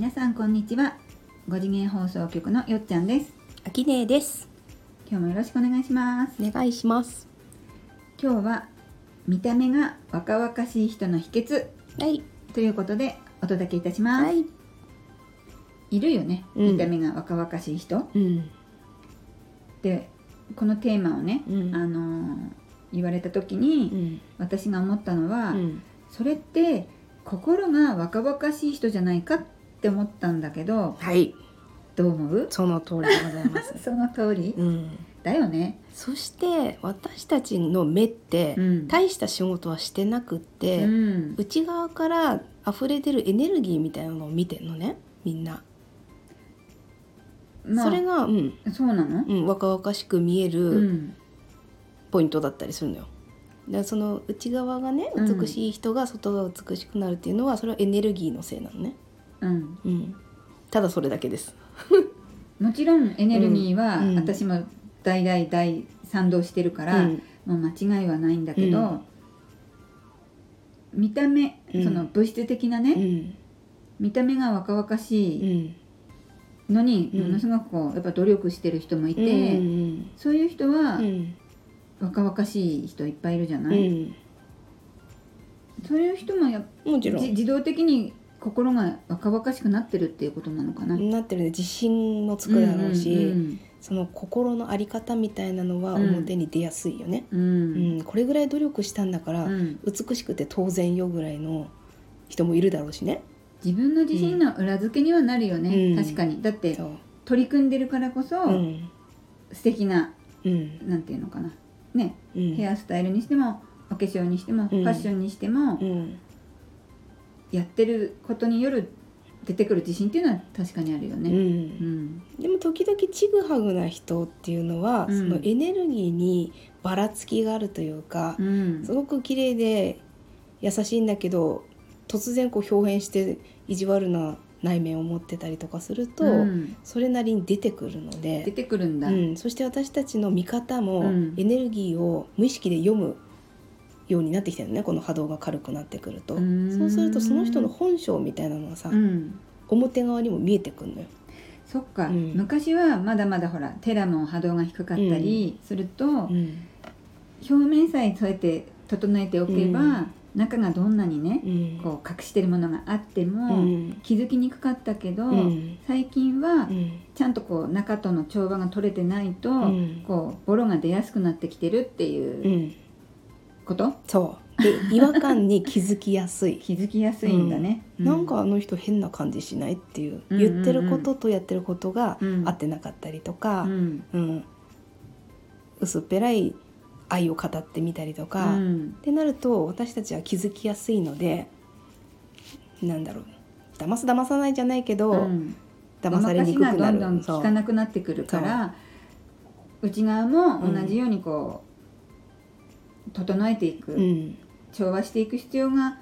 皆さんこんにちは5次元放送局のよっちゃんですあきねえです。今日もよろしくお願いしますお願いします。今日は見た目が若々しい人の秘訣はい。ということでお届けいたします、はい。い、るよねうん見た目が若々しい人、うん。でこのテーマをね、うんあのー言われた時うに、ん。私が思ったのは、うん。それって心が若々しい人じゃないかって思ったんだけどはい。どう思う？その通りでございます。その通り？うん。だよねそして私たちの目って、うん大した仕事はしてなくって、うん内側から溢れ出るエネルギーみたいなのを見てんのねみんな、まあそれが、うんそうなの？うん、若々しく見えうるんポイントだったりするのよ。でその内側がねうん美しい人が外が美しくなるっていうのはそれはエネルギーのせいなのね。うん。うん、ただそれだけです。もちろんエネルギーはうん。私も大大大賛同してるから、うん。もう間違いはないんだけど、うん。見た目、うん。その物質的なね、うん。見た目が若々しうん。いのに、うん。ものすごくこうやっぱ努力してる人もいて、うんそういう人はうん。若々しい人いっぱいいるじゃない、うん。そういう人もやっもちろん。じ自動的に心が若々しくなってるっていうことなのかな。なってるね。自信もつくだろうし、うんその心の在り方みたいなのはうん。表に出やすいよね、うん。うんこれぐらい努力したんだから、うん。美しくて当然よぐらいの人もいるだろうしね。自分の自信の裏付けにはなるよね、うん。確かに。だって取り組んでるからこそ、うん。素敵なうん。なんていうのかな。ね、うん。ヘアスタイルにしてもお化粧にしても、ファッションにしても、うんやってることによる出てくる自信っていうのは確かにあるようね。うん。ん。でも時々ちぐはぐな人っていうのは、うん。そのエネルギーにばらつきがあるというか、うん。すごく綺麗で優しいんだけど突然こう表変して意地悪な内面を持ってたりとかすると、うん。それなりに出てくるの出で、てくるんだ。うん、そして私たちの見方もうん。エネルギーを無意識で読むようになってきてるのねこの波動が軽くなってくると。そうするとその人の本性みたいなのがさ、うん。表側にも見えてくるのよ。そっか、うん。昔はまだまだほらテラも波動が低かったりすると、うん。表面さえそうやって整えておけば、うん。中がどんなにね、うん。こう隠してるものがあってうも、ん。気づきにくかったけど、うん。最近はうん。ちゃんとこう中との調和が取れてないと、ん。こうボロが出やすくなってきてるっていううんこと、そう。で 違和感に気づきやすい。気づきやすいんだね。うなんかあの人変な感じしないっていう、うんうんうん。言ってることとやってることがうん。合ってなかったりとか、うん。うん。薄っぺらい愛を語ってみたりとか、っうん。てなると私たちは気づきやすいのでなんだろう。騙す騙さないじゃないけど、うん。騙されにくくなる。どんどんそう効かなくなってくるから内側も同じようにこう、整えていく、うん。調和していく必要が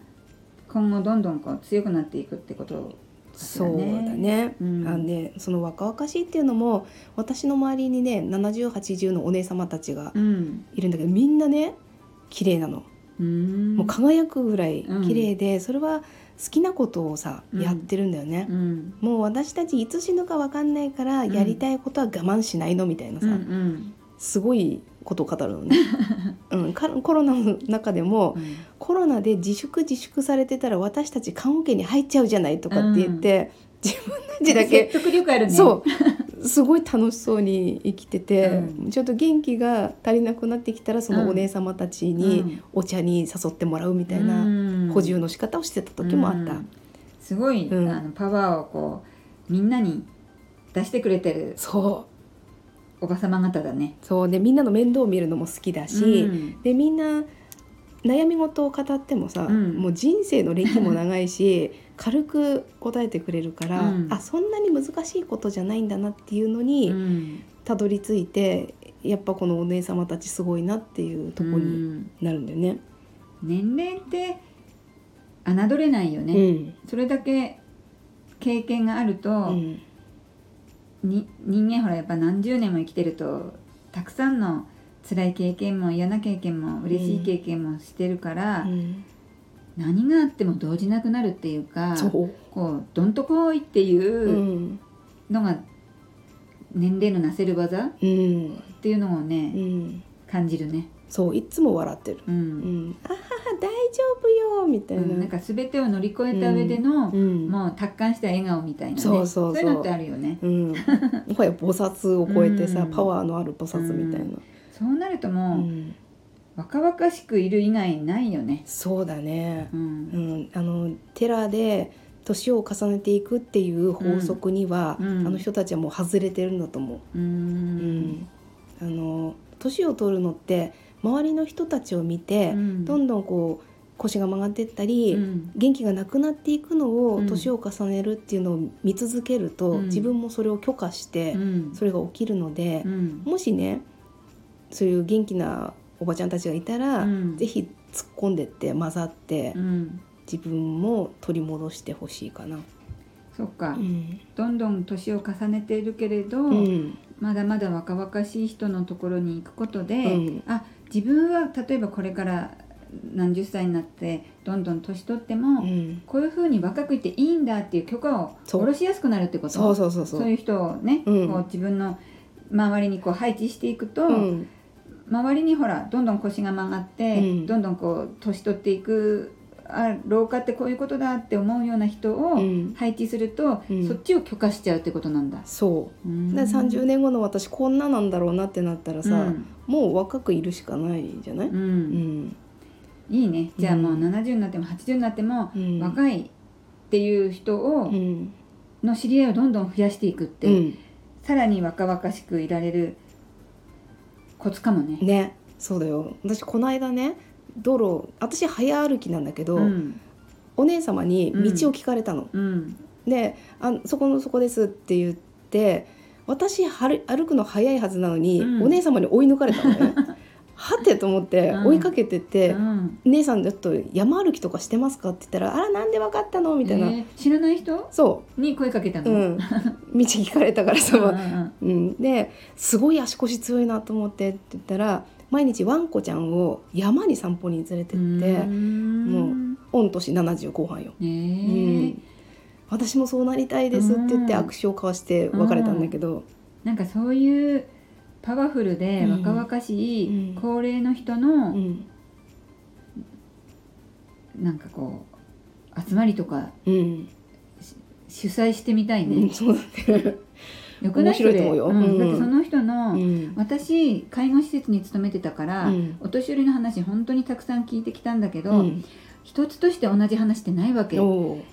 今後どんどんこう強くなっていくってことそうだね、うん。あのねその若々しいっていうのも私の周りにね7080のお姉様たちがうん。いるんだけどみんなね綺麗なの、うん。もう輝くぐらいうん。綺麗で、それは好きなことをさ、うん。やってるんだよね、うん。もう私たちいつ死ぬか分かんないからんやりたいことは我慢しないのみたいなさ、うんうんすごいことを語るのね、うん、かコロナの中でもうん。コロナで自粛自粛されてたら私たち棺桶に入っちゃうじゃないとかって言って、自分たちだけ、説得力あるね。そう。すごい楽しそうに生きてて、うちょっと元気が足りなくなってきたらそのお姉様たちうん。にお茶に誘ってもらうみたいなうん。補充の仕方をしてた時もあった。うん。すごい、うん。あのパワーをこうみんなに出してくれてる。そうおばさま方だね。そうでみんなの面倒を見るのも好きだし、うん。でみんな悩み事を語ってもさ、うん。もう人生の歴も長いし 軽く答えてくれるから、うん。あそんなに難しいことじゃないんだなっていうのにうん。たどり着いてやっぱこのお姉様たちすごいなっていうとこうにん。なるんだよね。年齢って侮れないよね、うん。それだけ経験があると、うん。に人間ほらやっぱ何十年も生きてるとたくさんの辛い経験も嫌な経験も嬉しい経験もしてるから、うん。何があっても動じなくなるっていうかこうどんとこいっていううん。のが年齢のなせる技っうん。ていうのをうねん、感じるね。そういつも笑ってる。ううん。ん、あ大丈夫よみたいな。うんなんか全てを乗り越えた上での、うん、もう達観した笑顔みたいなね。そうそうそう。いうのってあるよね。うん、もはや菩薩を超えてさ、うん。パワーのある菩薩みたいな。そうなるとうもう、ん、若々しくいる以外ないよね。そうだね。う。、うん。ん、あの寺で年を重ねていくっていう法則には、うん。あの人たちはもう外れてるんだと思う。う。うんん、あの年を取るのって周りの人たちを見て、うん。どんどんこう腰が曲がってったり、うん。元気がなくなっていくのをうん。年を重ねるっていうのを見続けると、うん。自分もそれを許可して、うん。それが起きるのでう、ん。もしねそういう元気なおばちゃんたちがいたら、うん。ぜひ突っ込んでって混ざって、うん。自分も取り戻してほしいかな。そっか、うん。どんどん年を重ねているけれど、うん。まだまだ若々しい人のところに行くことで、うん。あ自分は例えばこれから何十歳になってどんどん年取っても、うん。こういうふうに若くいていいんだっていう許可を下ろしやすくなるってこと。そうそうそうそう。そういう人をね、うん。こう自分の周りにこう配置していくと、うん。周りにほらどんどん腰が曲がって、うん。どんどんこう年取っていくあ老化ってこういうことだって思うような人をうん。配置すると、うん。そっちを許可しちゃうってことなんだ。そう。う。ん。で30年後の私こんななんだろうなってなったらさ、うん。もう若くいるしかないじゃない、ううん。んいいね。じゃあもううん。70になっても80になっても、うん。若いっていう人を、うん。の知り合いをどんどん増やしていくって、うん。さらに若々しくいられるコツかもね。ね。そうだよ。私この間ね道路私早歩きなんだけど、うんお姉様に道を聞かれたの。うんであ「そこのそこです」って言って私はる歩くの早いはずなのに、うんお姉様に追い抜かれたのね。はてと思ってうん追いかけてってうん「姉さんちょっと山歩きとかしてますか?」って言ったら「あらなんでわかったの?」みたいな、えー知らない人？そに声かけたう、の？うん、道聞かれたからさ、うんうんうん、ですごい足腰強いなと思ってって言ったら毎日ワンコちゃんを山に散歩に連れてって、うん。も御年70後半よ、ねうえん、私もそうなりたいですって言ってうん。握手を交わして別れたんだけど、なんかそういうパワフルでうん。若々しいうん高齢の人うのん。なんかこう集まりとかうん。主催してみたいうん、ね。そうだね、よくない面白いと思うよ。うん。だってその人の、うん。私介護施設に勤めてたから、うん。お年寄りの話本当にたくさん聞いてきたんだけど、うん。一つとして同じ話ってないわけ。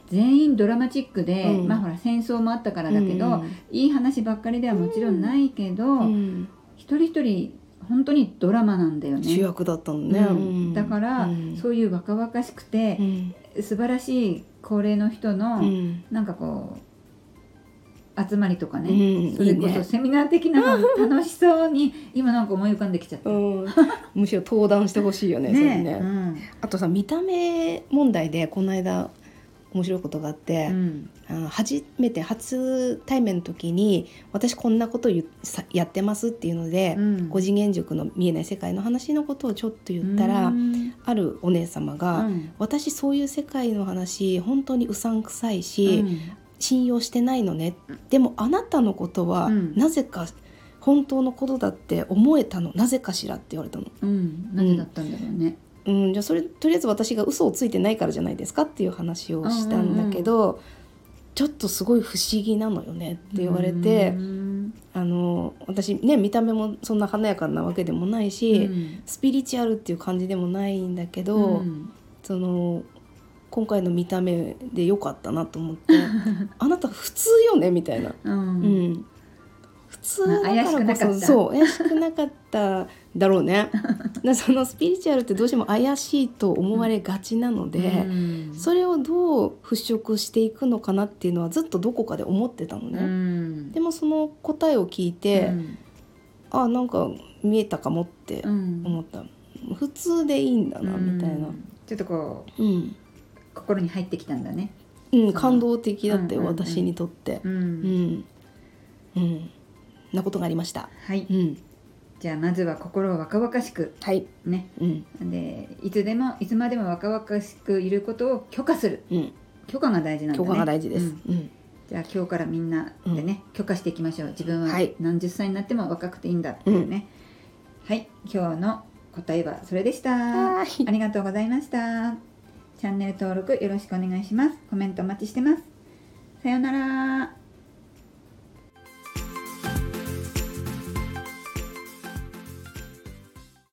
全員ドラマチックで、うん。まあほら戦争もあったからだけど、いい話ばっかりではもちろんないけど、うん。うん一人一人本当にドラマなんだよね。主役だったのね、うん。だから、うん。そういう若々しくてう、ん。素晴らしい高齢の人の、うん。なんかこう集まりとかね、うんそれこそセミナー的なの 楽しそうに今なんか思い浮かんできちゃった。うん、むしろ登壇してほしいよねそれね。ね、うん。あとさ見た目問題でこの間面白いことがあって、うん。あの初めて初対面の時に私こんなことやってますっていうので、うん。五次元塾の見えない世界の話のことをちょっと言ったら、うん。あるお姉様が、うん。私そういう世界の話本当にうさんくさいし、信用してないのね。でもあなたのことは、うん。なぜか本当のことだって思えたの。なぜかしらって言われたの。うん、うん、なぜだったんだろうね。うん、じゃあそれとりあえず私が嘘をついてないからじゃないですかっていう話をしたんだけど、ちょっとすごい不思議なのよねって言われて、うん。あの私ね見た目もそんな華やかなわけでもないし、うん。スピリチュアルっていう感じでもないんだけど、うん。その今回の見た目で良かったなと思って あなた普通よねみたいな。ううんん普通だからこかったそそう怪しくなかっただろうね。でそのスピリチュアルってどうしても怪しいと思われがちなので、うんそれをどう払拭していくのかなっていうのはずっとどこかで思ってたのうね。んでもその答えを聞いて、うんあなんか見えたかもってうん思った。普通でいいんだなみたいな。ちょっとこううん、心に入ってきたんだね。うん、感動的だったよ、うんうんうん。私にとって。ううん。ん、うん、なことがありました。はい。うん、じゃあまずは心を若々しく。はい。ね。うん。でいつでもいつまでも若々しくいることを許可する。うん。許可が大事なんだね。許可が大事です、うん。うん。じゃあ今日からみんなでね、許可していきましょう。自分ははい。何十歳になっても若くていいんだっていうね、はい。今日の答えはそれでした。ありがとうございましたチャンネル登録よろしくお願いします。コメントお待ちしてます。さようなら。